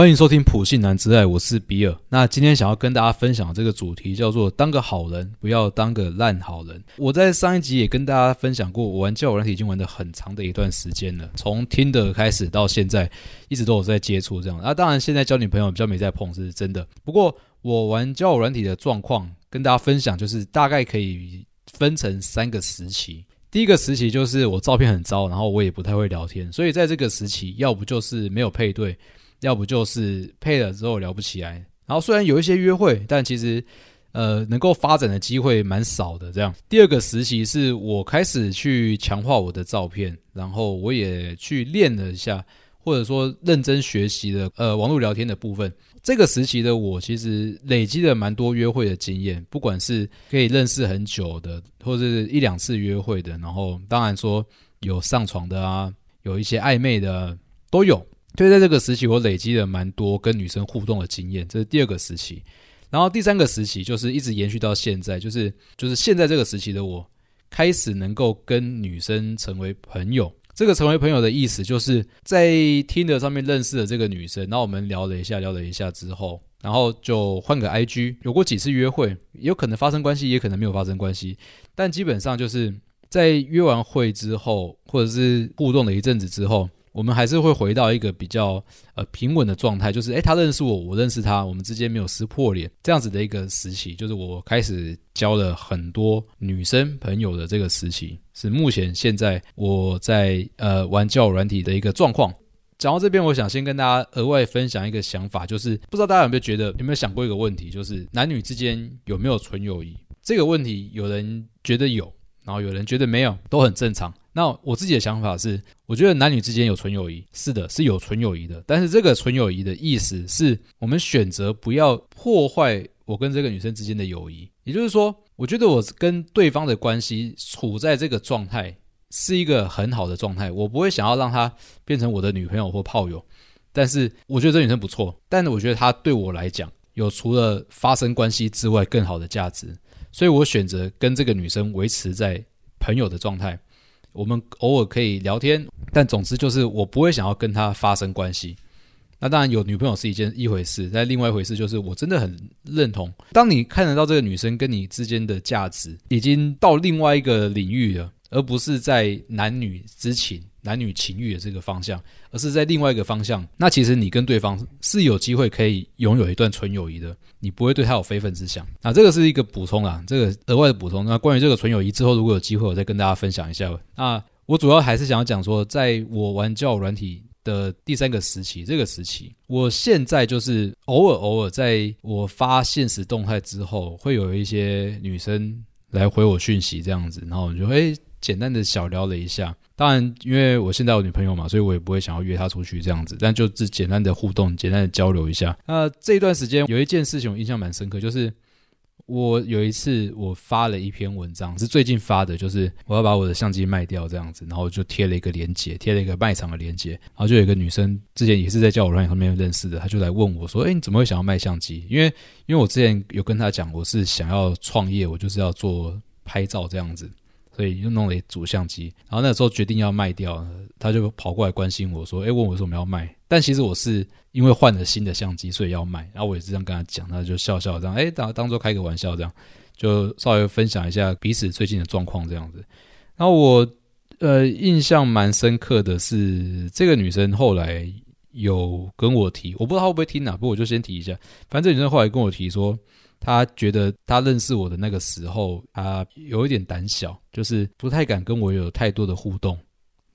欢迎收听普信男之爱，我是比尔。那今天想要跟大家分享的这个主题叫做“当个好人，不要当个烂好人”。我在上一集也跟大家分享过，我玩交友软体已经玩了很长的一段时间了，从听的开始到现在，一直都有在接触这样。那当然，现在交女朋友比较没在碰，是真的。不过我玩交友软体的状况跟大家分享，就是大概可以分成三个时期。第一个时期就是我照片很糟，然后我也不太会聊天，所以在这个时期，要不就是没有配对。要不就是配了之后聊不起来，然后虽然有一些约会，但其实呃能够发展的机会蛮少的。这样，第二个时期是我开始去强化我的照片，然后我也去练了一下，或者说认真学习的呃网络聊天的部分。这个时期的我其实累积了蛮多约会的经验，不管是可以认识很久的，或者是一两次约会的，然后当然说有上床的啊，有一些暧昧的都有。所以在这个时期，我累积了蛮多跟女生互动的经验，这是第二个时期。然后第三个时期就是一直延续到现在，就是就是现在这个时期的我，开始能够跟女生成为朋友。这个成为朋友的意思，就是在听的上面认识了这个女生，然后我们聊了一下，聊了一下之后，然后就换个 IG，有过几次约会，有可能发生关系，也可能没有发生关系，但基本上就是在约完会之后，或者是互动了一阵子之后。我们还是会回到一个比较呃平稳的状态，就是诶，他认识我，我认识他，我们之间没有撕破脸这样子的一个时期，就是我开始交了很多女生朋友的这个时期，是目前现在我在呃玩交友软体的一个状况。讲到这边，我想先跟大家额外分享一个想法，就是不知道大家有没有觉得，有没有想过一个问题，就是男女之间有没有纯友谊？这个问题，有人觉得有，然后有人觉得没有，都很正常。那我自己的想法是，我觉得男女之间有纯友谊，是的，是有纯友谊的。但是这个纯友谊的意思是我们选择不要破坏我跟这个女生之间的友谊。也就是说，我觉得我跟对方的关系处在这个状态是一个很好的状态，我不会想要让她变成我的女朋友或炮友。但是我觉得这女生不错，但是我觉得她对我来讲有除了发生关系之外更好的价值，所以我选择跟这个女生维持在朋友的状态。我们偶尔可以聊天，但总之就是我不会想要跟他发生关系。那当然有女朋友是一件一回事，但另外一回事就是我真的很认同，当你看得到这个女生跟你之间的价值已经到另外一个领域了，而不是在男女之情。男女情欲的这个方向，而是在另外一个方向。那其实你跟对方是有机会可以拥有一段纯友谊的，你不会对他有非分之想。那这个是一个补充啊，这个额外的补充。那关于这个纯友谊之后，如果有机会，我再跟大家分享一下。那我主要还是想要讲说，在我玩交友软体的第三个时期，这个时期，我现在就是偶尔偶尔在我发现实动态之后，会有一些女生来回我讯息这样子，然后我就会。简单的小聊了一下，当然，因为我现在有女朋友嘛，所以我也不会想要约她出去这样子，但就只简单的互动，简单的交流一下。那这一段时间有一件事情我印象蛮深刻，就是我有一次我发了一篇文章，是最近发的，就是我要把我的相机卖掉这样子，然后就贴了一个链接，贴了一个卖场的链接，然后就有一个女生之前也是在交友软件上面认识的，她就来问我说：“哎，你怎么会想要卖相机？”因为因为我之前有跟她讲，我是想要创业，我就是要做拍照这样子。所以就弄了一组相机，然后那时候决定要卖掉，他就跑过来关心我说：“哎，问我为什么要卖？”但其实我是因为换了新的相机，所以要卖。然后我也是这样跟他讲，他就笑笑这样，哎，当当做开个玩笑这样，就稍微分享一下彼此最近的状况这样子。然后我呃印象蛮深刻的是，这个女生后来有跟我提，我不知道她会不会听啊，不过我就先提一下。反正这女生后来跟我提说。他觉得他认识我的那个时候，他有一点胆小，就是不太敢跟我有太多的互动，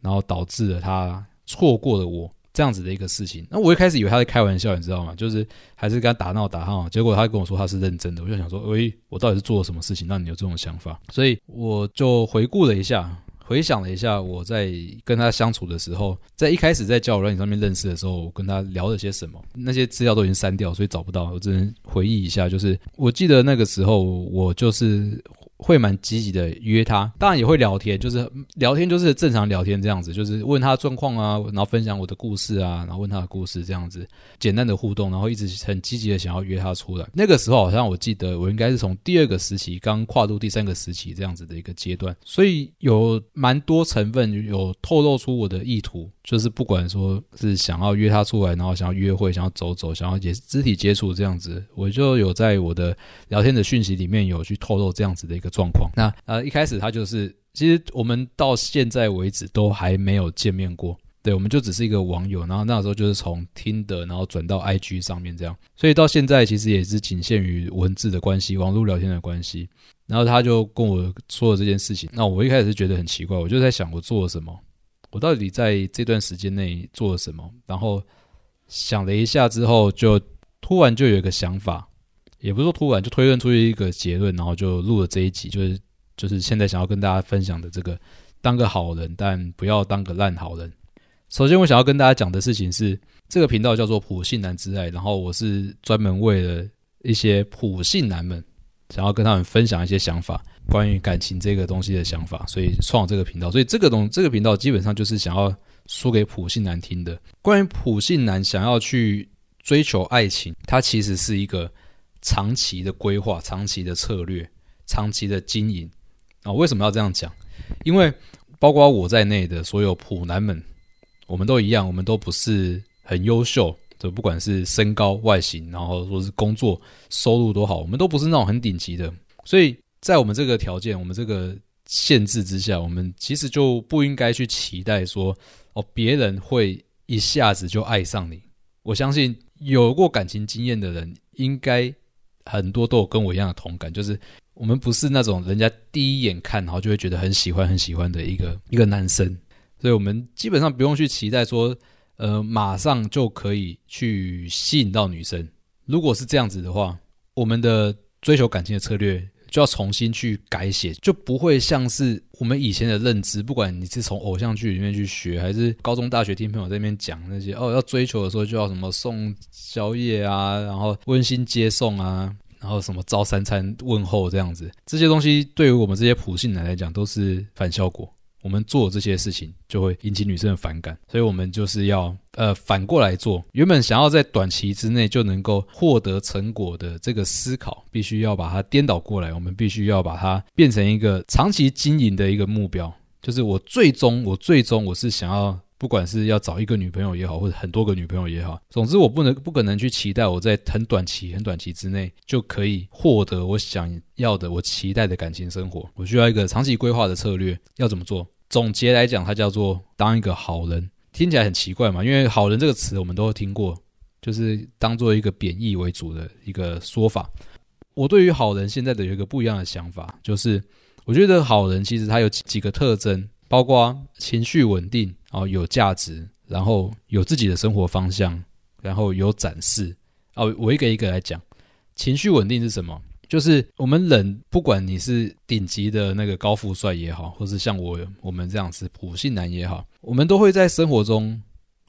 然后导致了他错过了我这样子的一个事情。那我一开始以为他在开玩笑，你知道吗？就是还是跟他打闹打闹，结果他跟我说他是认真的，我就想说，喂，我到底是做了什么事情让你有这种想法？所以我就回顾了一下。回想了一下，我在跟他相处的时候，在一开始在交友软件上面认识的时候，我跟他聊了些什么？那些资料都已经删掉，所以找不到。我只能回忆一下，就是我记得那个时候，我就是。会蛮积极的约他，当然也会聊天，就是聊天就是正常聊天这样子，就是问他状况啊，然后分享我的故事啊，然后问他的故事这样子，简单的互动，然后一直很积极的想要约他出来。那个时候好像我记得我应该是从第二个时期刚跨入第三个时期这样子的一个阶段，所以有蛮多成分有透露出我的意图，就是不管说是想要约他出来，然后想要约会，想要走走，想要也肢体接触这样子，我就有在我的聊天的讯息里面有去透露这样子的一个状况。那呃一开始他就是，其实我们到现在为止都还没有见面过，对，我们就只是一个网友，然后那时候就是从 Tinder，然后转到 IG 上面这样，所以到现在其实也是仅限于文字的关系，网络聊天的关系。然后他就跟我说了这件事情，那我一开始是觉得很奇怪，我就在想我做了什么。我到底在这段时间内做了什么？然后想了一下之后，就突然就有一个想法，也不是说突然，就推论出一个结论，然后就录了这一集，就是就是现在想要跟大家分享的这个当个好人，但不要当个烂好人。首先，我想要跟大家讲的事情是，这个频道叫做普信男之爱，然后我是专门为了一些普信男们，想要跟他们分享一些想法。关于感情这个东西的想法，所以创这个频道。所以这个东这个频道基本上就是想要说给普信男听的。关于普信男想要去追求爱情，它其实是一个长期的规划、长期的策略、长期的经营啊。为什么要这样讲？因为包括我在内的所有普男们，我们都一样，我们都不是很优秀，就不管是身高、外形，然后说是工作、收入都好，我们都不是那种很顶级的，所以。在我们这个条件、我们这个限制之下，我们其实就不应该去期待说，哦，别人会一下子就爱上你。我相信有过感情经验的人，应该很多都有跟我一样的同感，就是我们不是那种人家第一眼看，然后就会觉得很喜欢、很喜欢的一个一个男生。所以，我们基本上不用去期待说，呃，马上就可以去吸引到女生。如果是这样子的话，我们的追求感情的策略。就要重新去改写，就不会像是我们以前的认知。不管你是从偶像剧里面去学，还是高中、大学听朋友在那边讲那些哦，要追求的时候就要什么送宵夜啊，然后温馨接送啊，然后什么招三餐问候这样子，这些东西对于我们这些普信男来讲都是反效果。我们做这些事情就会引起女生的反感，所以我们就是要呃反过来做。原本想要在短期之内就能够获得成果的这个思考，必须要把它颠倒过来。我们必须要把它变成一个长期经营的一个目标，就是我最终我最终我是想要，不管是要找一个女朋友也好，或者很多个女朋友也好，总之我不能不可能去期待我在很短期很短期之内就可以获得我想要的我期待的感情生活。我需要一个长期规划的策略，要怎么做？总结来讲，它叫做当一个好人，听起来很奇怪嘛，因为“好人”这个词我们都听过，就是当做一个贬义为主的一个说法。我对于好人现在的有一个不一样的想法，就是我觉得好人其实他有几个特征，包括情绪稳定，然后有价值，然后有自己的生活方向，然后有展示。哦，我一个一个来讲，情绪稳定是什么？就是我们人，不管你是顶级的那个高富帅也好，或是像我我们这样子普信男也好，我们都会在生活中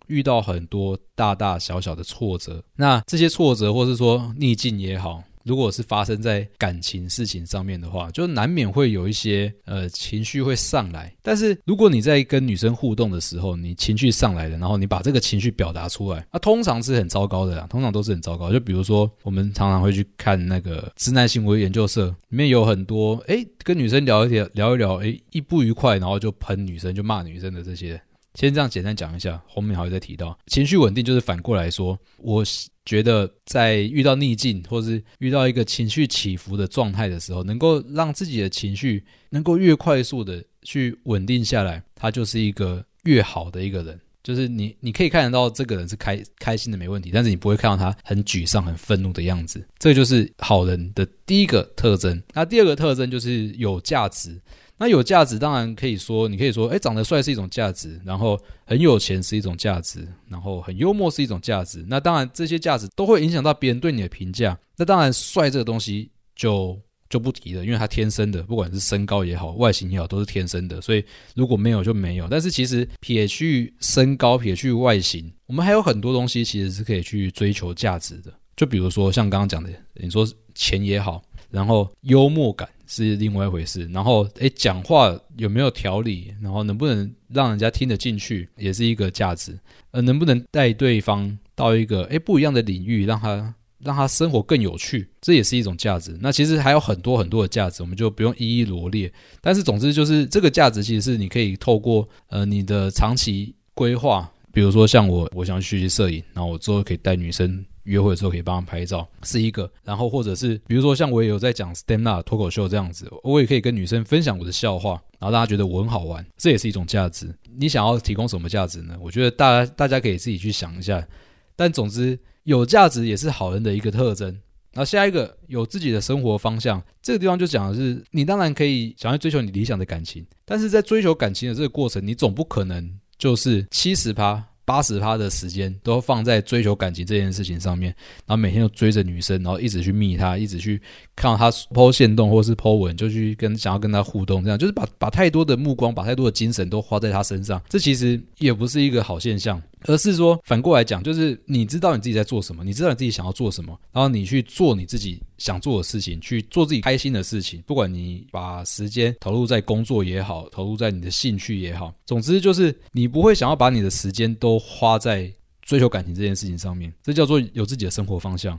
遇到很多大大小小的挫折。那这些挫折，或是说逆境也好。如果是发生在感情事情上面的话，就难免会有一些呃情绪会上来。但是如果你在跟女生互动的时候，你情绪上来了，然后你把这个情绪表达出来，那通常是很糟糕的啦，通常都是很糟糕。就比如说，我们常常会去看那个直男行为研究社，里面有很多诶跟女生聊一聊聊一聊，诶一不愉快，然后就喷女生，就骂女生的这些。先这样简单讲一下，后面还会再提到情绪稳定，就是反过来说，我。觉得在遇到逆境或是遇到一个情绪起伏的状态的时候，能够让自己的情绪能够越快速的去稳定下来，他就是一个越好的一个人。就是你，你可以看得到这个人是开开心的没问题，但是你不会看到他很沮丧、很愤怒的样子。这就是好人的第一个特征。那第二个特征就是有价值。那有价值当然可以说，你可以说，哎，长得帅是一种价值，然后很有钱是一种价值，然后很幽默是一种价值。那当然这些价值都会影响到别人对你的评价。那当然帅这个东西就就不提了，因为它天生的，不管是身高也好，外形也好，都是天生的。所以如果没有就没有。但是其实撇去身高，撇去外形，我们还有很多东西其实是可以去追求价值的。就比如说像刚刚讲的，你说钱也好，然后幽默感。是另外一回事，然后诶，讲话有没有条理，然后能不能让人家听得进去，也是一个价值。呃，能不能带对方到一个诶不一样的领域，让他让他生活更有趣，这也是一种价值。那其实还有很多很多的价值，我们就不用一一罗列。但是总之就是这个价值其实是你可以透过呃你的长期规划，比如说像我，我想学习摄影，然后我之后可以带女生约会的时候可以帮她拍照，是一个。然后或者是比如说像我也有在讲 stand up 脱口秀这样子，我也可以跟女生分享我的笑话，然后大家觉得我很好玩，这也是一种价值。你想要提供什么价值呢？我觉得大家大家可以自己去想一下。但总之，有价值也是好人的一个特征。然后下一个有自己的生活方向，这个地方就讲的是，你当然可以想要追求你理想的感情，但是在追求感情的这个过程，你总不可能就是七十趴。八十趴的时间都放在追求感情这件事情上面，然后每天都追着女生，然后一直去密她，一直去看到她 po 限动或是 po 文，就去跟想要跟她互动，这样就是把把太多的目光，把太多的精神都花在她身上，这其实也不是一个好现象。而是说，反过来讲，就是你知道你自己在做什么，你知道你自己想要做什么，然后你去做你自己想做的事情，去做自己开心的事情。不管你把时间投入在工作也好，投入在你的兴趣也好，总之就是你不会想要把你的时间都花在追求感情这件事情上面。这叫做有自己的生活方向，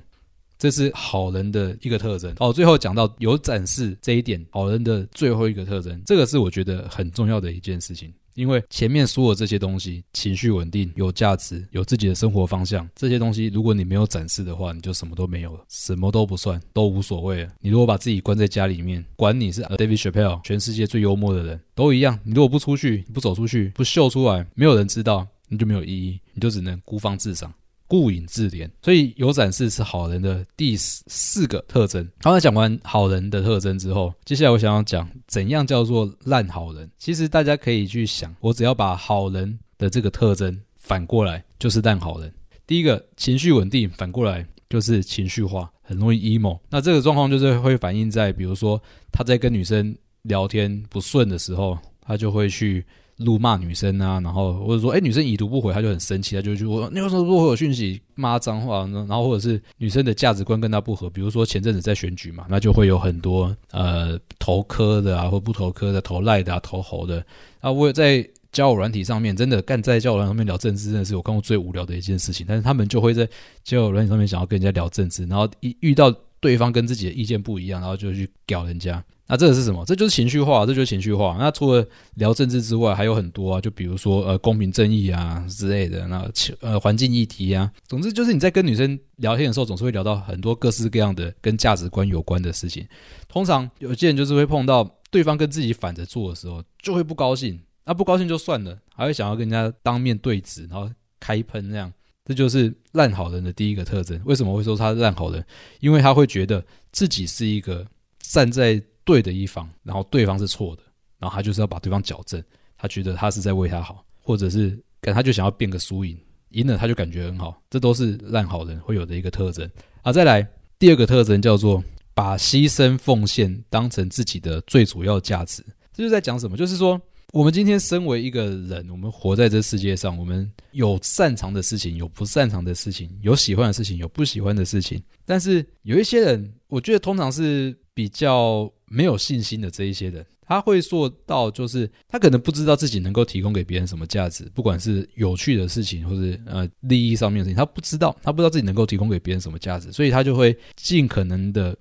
这是好人的一个特征。哦，最后讲到有展示这一点，好人的最后一个特征，这个是我觉得很重要的一件事情。因为前面说的这些东西，情绪稳定、有价值、有自己的生活方向，这些东西，如果你没有展示的话，你就什么都没有了，什么都不算，都无所谓了。你如果把自己关在家里面，管你是 David Chappelle，全世界最幽默的人，都一样。你如果不出去，不走出去，不秀出来，没有人知道，你就没有意义，你就只能孤芳自赏。顾影自怜，所以有展示是好人的第四个特征。刚才讲完好人的特征之后，接下来我想要讲怎样叫做烂好人。其实大家可以去想，我只要把好人的这个特征反过来，就是烂好人。第一个情绪稳定，反过来就是情绪化，很容易 emo。那这个状况就是会反映在，比如说他在跟女生聊天不顺的时候，他就会去。怒骂女生啊，然后或者说，哎，女生已读不回，他就很生气，他就去说，你为什么不回我讯息？骂脏话？然后或者是女生的价值观跟他不合，比如说前阵子在选举嘛，那就会有很多呃投科的啊，或不投科的，投赖的啊，投猴的啊。我在交友软体上面，真的干在交友软体上面聊政治，真的是我看过最无聊的一件事情。但是他们就会在交友软体上面想要跟人家聊政治，然后一遇到对方跟自己的意见不一样，然后就去屌人家。那这个是什么？这就是情绪化，这就是情绪化。那除了聊政治之外，还有很多啊，就比如说呃公平正义啊之类的，那呃环境议题啊，总之就是你在跟女生聊天的时候，总是会聊到很多各式各样的跟价值观有关的事情。通常有些人就是会碰到对方跟自己反着做的时候，就会不高兴。那不高兴就算了，还会想要跟人家当面对质，然后开喷那样。这就是烂好人的第一个特征。为什么会说他是烂好人？因为他会觉得自己是一个站在对的一方，然后对方是错的，然后他就是要把对方矫正。他觉得他是在为他好，或者是感他就想要变个输赢，赢了他就感觉很好。这都是烂好人会有的一个特征。好，再来第二个特征叫做把牺牲奉献当成自己的最主要价值。这就是在讲什么？就是说，我们今天身为一个人，我们活在这世界上，我们有擅长的事情，有不擅长的事情，有喜欢的事情，有不喜欢的事情。但是有一些人，我觉得通常是比较。没有信心的这一些人，他会做到，就是他可能不知道自己能够提供给别人什么价值，不管是有趣的事情，或者呃利益上面的事情，他不知道，他不知道自己能够提供给别人什么价值，所以他就会尽可能的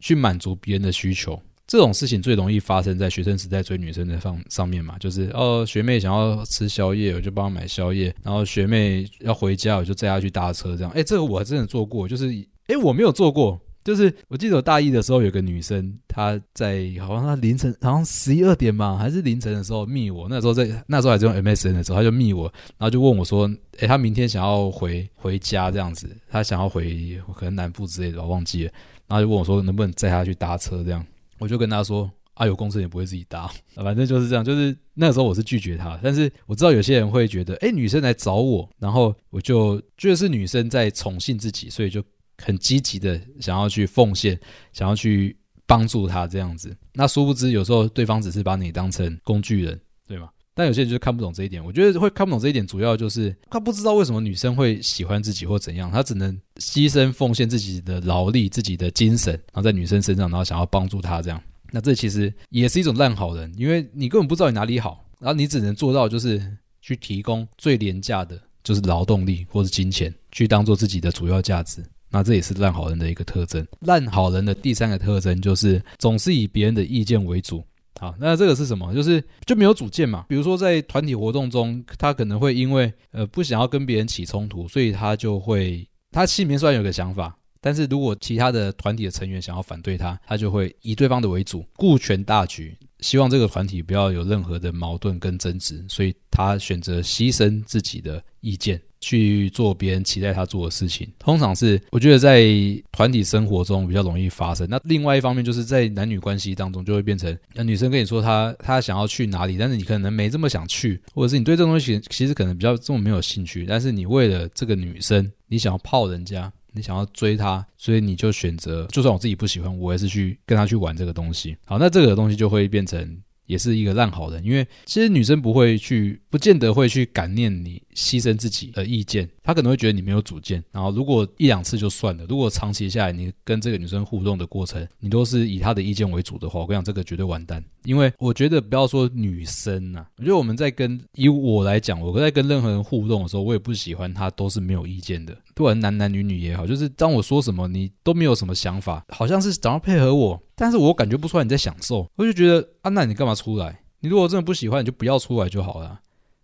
去满足别人的需求。这种事情最容易发生在学生时代追女生的上上面嘛，就是哦学妹想要吃宵夜，我就帮她买宵夜，然后学妹要回家，我就载她去搭车，这样。哎，这个我还真的做过，就是哎我没有做过。就是我记得我大一的时候，有个女生，她在好像她凌晨，好像十一二点吧，还是凌晨的时候密我。那时候在那时候还是用 MSN 的时候，她就密我，然后就问我说：“诶，她明天想要回回家这样子，她想要回可能南部之类的，我忘记了。”然后就问我说：“能不能载她去搭车？”这样，我就跟他说：“啊，有公司也不会自己搭，反正就是这样。”就是那时候我是拒绝他，但是我知道有些人会觉得：“诶，女生来找我，然后我就觉得是女生在宠幸自己，所以就。”很积极的想要去奉献，想要去帮助他这样子，那殊不知有时候对方只是把你当成工具人，对吗？但有些人就是看不懂这一点。我觉得会看不懂这一点，主要就是他不知道为什么女生会喜欢自己或怎样，他只能牺牲奉献自己的劳力、自己的精神，然后在女生身上，然后想要帮助她这样。那这其实也是一种烂好人，因为你根本不知道你哪里好，然后你只能做到就是去提供最廉价的，就是劳动力或是金钱，去当做自己的主要价值。那这也是烂好人的一个特征。烂好人的第三个特征就是总是以别人的意见为主，好，那这个是什么？就是就没有主见嘛。比如说在团体活动中，他可能会因为呃不想要跟别人起冲突，所以他就会他心里面虽然有个想法，但是如果其他的团体的成员想要反对他，他就会以对方的为主，顾全大局，希望这个团体不要有任何的矛盾跟争执，所以他选择牺牲自己的意见。去做别人期待他做的事情，通常是我觉得在团体生活中比较容易发生。那另外一方面就是在男女关系当中，就会变成那女生跟你说她她想要去哪里，但是你可能没这么想去，或者是你对这东西其实可能比较这么没有兴趣，但是你为了这个女生，你想要泡人家，你想要追她，所以你就选择，就算我自己不喜欢，我也是去跟她去玩这个东西。好，那这个东西就会变成。也是一个烂好人，因为其实女生不会去，不见得会去感念你牺牲自己的意见，他可能会觉得你没有主见。然后如果一两次就算了，如果长期下来你跟这个女生互动的过程，你都是以她的意见为主的话，我跟你讲，这个绝对完蛋。因为我觉得不要说女生啊，我觉得我们在跟以我来讲，我在跟任何人互动的时候，我也不喜欢他都是没有意见的，不管男男女女也好，就是当我说什么你都没有什么想法，好像是想要配合我。但是我感觉不出来你在享受，我就觉得啊，那你干嘛出来？你如果真的不喜欢，你就不要出来就好了。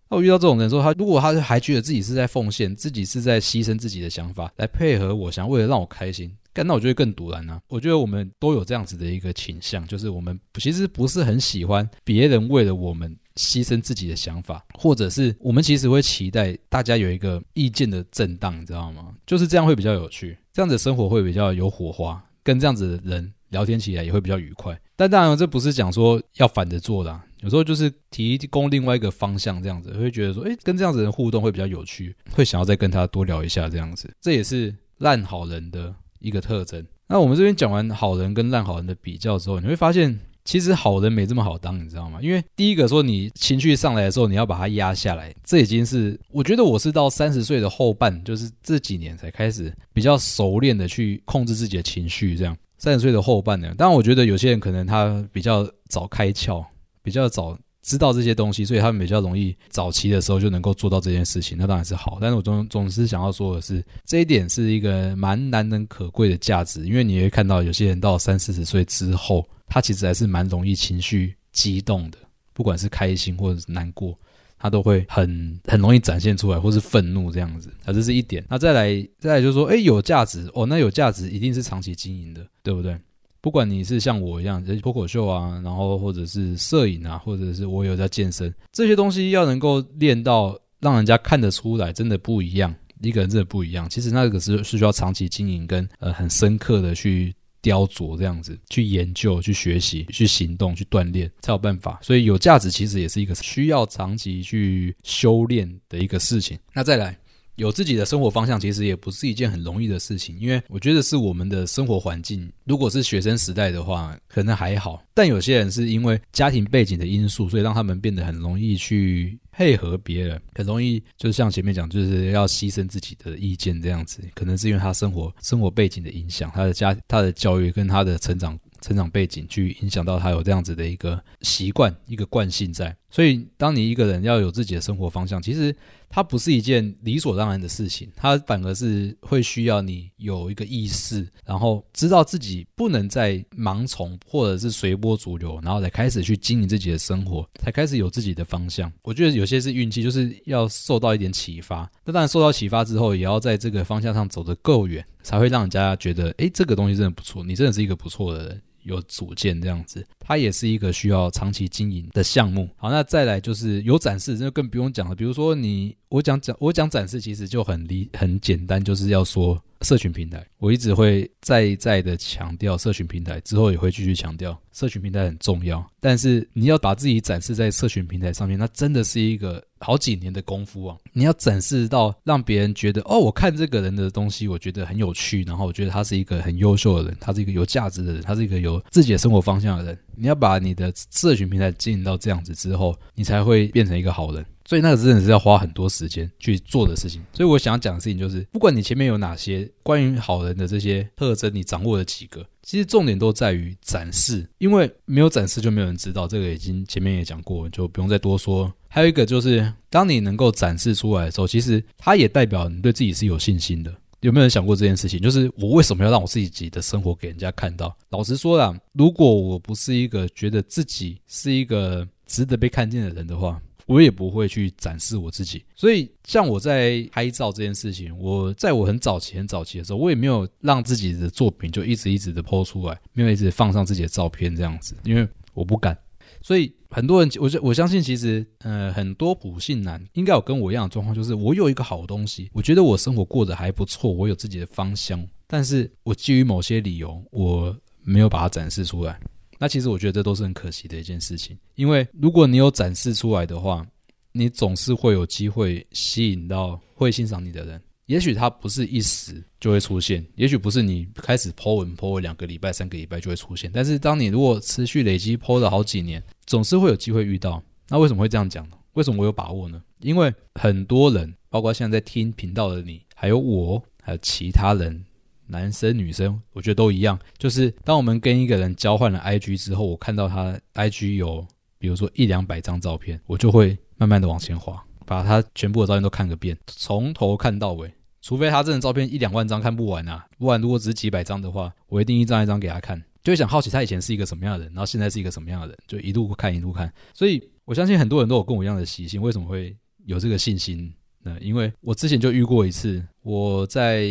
那我遇到这种人说，他如果他还觉得自己是在奉献，自己是在牺牲自己的想法来配合我，想为了让我开心，干那我就会更赌烂啊。我觉得我们都有这样子的一个倾向，就是我们其实不是很喜欢别人为了我们牺牲自己的想法，或者是我们其实会期待大家有一个意见的震荡，你知道吗？就是这样会比较有趣，这样子生活会比较有火花，跟这样子的人。聊天起来也会比较愉快，但当然这不是讲说要反着做的啊，有时候就是提供另外一个方向，这样子会觉得说，诶，跟这样子的互动会比较有趣，会想要再跟他多聊一下这样子，这也是烂好人的一个特征。那我们这边讲完好人跟烂好人的比较之后，你会发现其实好人没这么好当，你知道吗？因为第一个说你情绪上来的时候，你要把它压下来，这已经是我觉得我是到三十岁的后半，就是这几年才开始比较熟练的去控制自己的情绪，这样。三十岁的后半呢，当然我觉得有些人可能他比较早开窍，比较早知道这些东西，所以他们比较容易早期的时候就能够做到这件事情，那当然是好。但是我总总是想要说的是，这一点是一个蛮难能可贵的价值，因为你会看到有些人到三四十岁之后，他其实还是蛮容易情绪激动的，不管是开心或者是难过。他都会很很容易展现出来，或是愤怒这样子，啊，这是一点。那再来，再来就是说，哎，有价值哦，那有价值一定是长期经营的，对不对？不管你是像我一样，就脱口秀啊，然后或者是摄影啊，或者是我有在健身，这些东西要能够练到让人家看得出来，真的不一样，一个人真的不一样。其实那个是是需要长期经营跟呃很深刻的去。雕琢这样子去研究、去学习、去行动、去锻炼，才有办法。所以有价值其实也是一个需要长期去修炼的一个事情。那再来。有自己的生活方向，其实也不是一件很容易的事情，因为我觉得是我们的生活环境。如果是学生时代的话，可能还好；但有些人是因为家庭背景的因素，所以让他们变得很容易去配合别人，很容易就是像前面讲，就是要牺牲自己的意见这样子。可能是因为他生活生活背景的影响，他的家、他的教育跟他的成长。成长背景去影响到他有这样子的一个习惯、一个惯性在，所以当你一个人要有自己的生活方向，其实它不是一件理所当然的事情，它反而是会需要你有一个意识，然后知道自己不能再盲从或者是随波逐流，然后才开始去经营自己的生活，才开始有自己的方向。我觉得有些是运气，就是要受到一点启发。那当然受到启发之后，也要在这个方向上走得够远，才会让人家觉得，诶，这个东西真的不错，你真的是一个不错的人。有主见这样子，它也是一个需要长期经营的项目。好，那再来就是有展示，那更不用讲了。比如说你，我讲讲，我讲展示，其实就很理很简单，就是要说社群平台。我一直会再一再的强调社群平台，之后也会继续强调社群平台很重要。但是你要把自己展示在社群平台上面，那真的是一个。好几年的功夫啊！你要展示到让别人觉得哦，我看这个人的东西，我觉得很有趣，然后我觉得他是一个很优秀的人，他是一个有价值的人，他是一个有自己的生活方向的人。你要把你的社群平台经营到这样子之后，你才会变成一个好人。所以那个真的是要花很多时间去做的事情。所以我想要讲的事情就是，不管你前面有哪些关于好人的这些特征，你掌握了几个，其实重点都在于展示，因为没有展示就没有人知道。这个已经前面也讲过，就不用再多说。还有一个就是，当你能够展示出来的时候，其实它也代表你对自己是有信心的。有没有人想过这件事情？就是我为什么要让我自己的生活给人家看到？老实说啦，如果我不是一个觉得自己是一个值得被看见的人的话，我也不会去展示我自己。所以，像我在拍照这件事情，我在我很早期、很早期的时候，我也没有让自己的作品就一直一直的 po 出来，没有一直放上自己的照片这样子，因为我不敢。所以很多人，我我相信，其实呃，很多普信男应该有跟我一样的状况，就是我有一个好东西，我觉得我生活过得还不错，我有自己的芳香，但是我基于某些理由，我没有把它展示出来。那其实我觉得这都是很可惜的一件事情，因为如果你有展示出来的话，你总是会有机会吸引到会欣赏你的人。也许他不是一时就会出现，也许不是你开始 po 文 po 文两个礼拜、三个礼拜就会出现。但是当你如果持续累积 po 了好几年，总是会有机会遇到。那为什么会这样讲呢？为什么我有把握呢？因为很多人，包括现在在听频道的你，还有我，还有其他人，男生女生，我觉得都一样。就是当我们跟一个人交换了 IG 之后，我看到他 IG 有，比如说一两百张照片，我就会慢慢的往前滑，把他全部的照片都看个遍，从头看到尾。除非他这张照片一两万张看不完啊，不然如果只是几百张的话，我一定一张一张给他看，就会想好奇他以前是一个什么样的人，然后现在是一个什么样的人，就一路看一路看。所以我相信很多人都有跟我一样的习性，为什么会有这个信心？那因为我之前就遇过一次，我在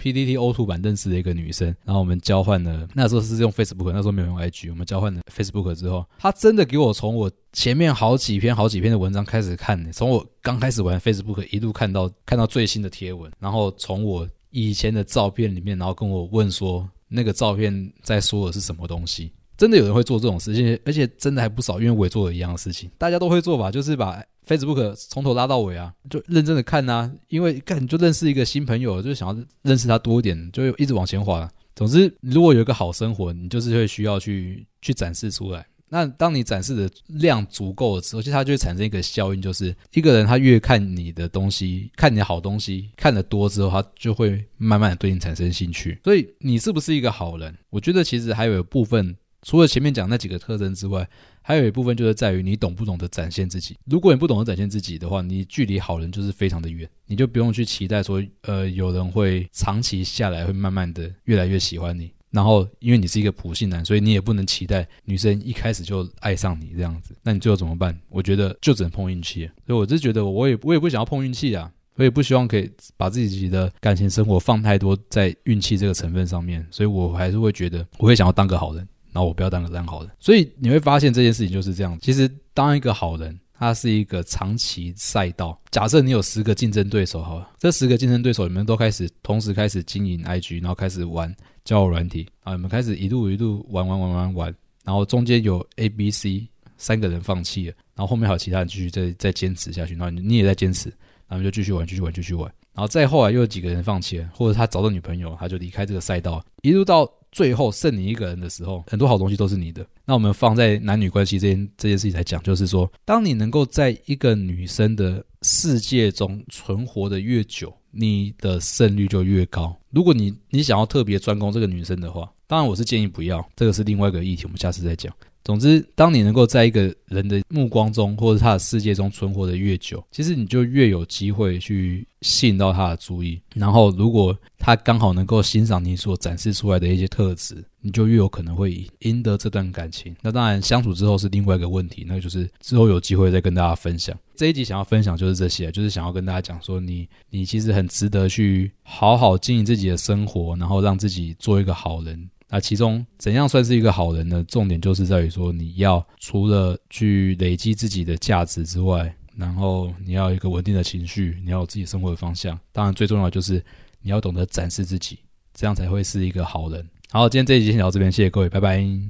PTT O2 版认识的一个女生，然后我们交换了，那时候是用 Facebook，那时候没有用 IG，我们交换了 Facebook 之后，她真的给我从我前面好几篇好几篇的文章开始看，从我刚开始玩 Facebook 一路看到看到最新的贴文，然后从我以前的照片里面，然后跟我问说那个照片在说的是什么东西。真的有人会做这种事情，而且真的还不少，因为我也做了一样的事情，大家都会做吧，就是把 Facebook 从头拉到尾啊，就认真的看啊，因为看你就认识一个新朋友，就想要认识他多一点，就一直往前滑。总之，如果有一个好生活，你就是会需要去去展示出来。那当你展示的量足够了之后，其实它就会产生一个效应，就是一个人他越看你的东西，看你的好东西看得多之后，他就会慢慢的对你产生兴趣。所以你是不是一个好人？我觉得其实还有一部分。除了前面讲那几个特征之外，还有一部分就是在于你懂不懂得展现自己。如果你不懂得展现自己的话，你距离好人就是非常的远，你就不用去期待说，呃，有人会长期下来会慢慢的越来越喜欢你。然后，因为你是一个普信男，所以你也不能期待女生一开始就爱上你这样子。那你最后怎么办？我觉得就只能碰运气。所以我是觉得，我也我也不想要碰运气啊，我也不希望可以把自己的感情生活放太多在运气这个成分上面。所以我还是会觉得，我会想要当个好人。然后我不要当个烂好人，所以你会发现这件事情就是这样。其实当一个好人，他是一个长期赛道。假设你有十个竞争对手，好了，这十个竞争对手你们都开始同时开始经营 IG，然后开始玩交友软体啊，你们开始一路一路玩玩玩玩玩，然后中间有 A、B、C 三个人放弃了，然后后面还有其他人继续再再坚持下去，然后你也在坚持，然后就继续玩，继续玩，继续玩，然后再后来又有几个人放弃了，或者他找到女朋友，他就离开这个赛道，一路到。最后剩你一个人的时候，很多好东西都是你的。那我们放在男女关系这件这件事情来讲，就是说，当你能够在一个女生的世界中存活的越久，你的胜率就越高。如果你你想要特别专攻这个女生的话，当然我是建议不要，这个是另外一个议题，我们下次再讲。总之，当你能够在一个人的目光中，或者他的世界中存活的越久，其实你就越有机会去吸引到他的注意。然后，如果他刚好能够欣赏你所展示出来的一些特质，你就越有可能会赢得这段感情。那当然，相处之后是另外一个问题，那就是之后有机会再跟大家分享。这一集想要分享就是这些，就是想要跟大家讲说，你你其实很值得去好好经营自己的生活，然后让自己做一个好人。那其中怎样算是一个好人呢？重点就是在于说，你要除了去累积自己的价值之外，然后你要有一个稳定的情绪，你要有自己生活的方向。当然，最重要的就是你要懂得展示自己，这样才会是一个好人。好，今天这一集先聊到这边，谢谢各位，拜拜。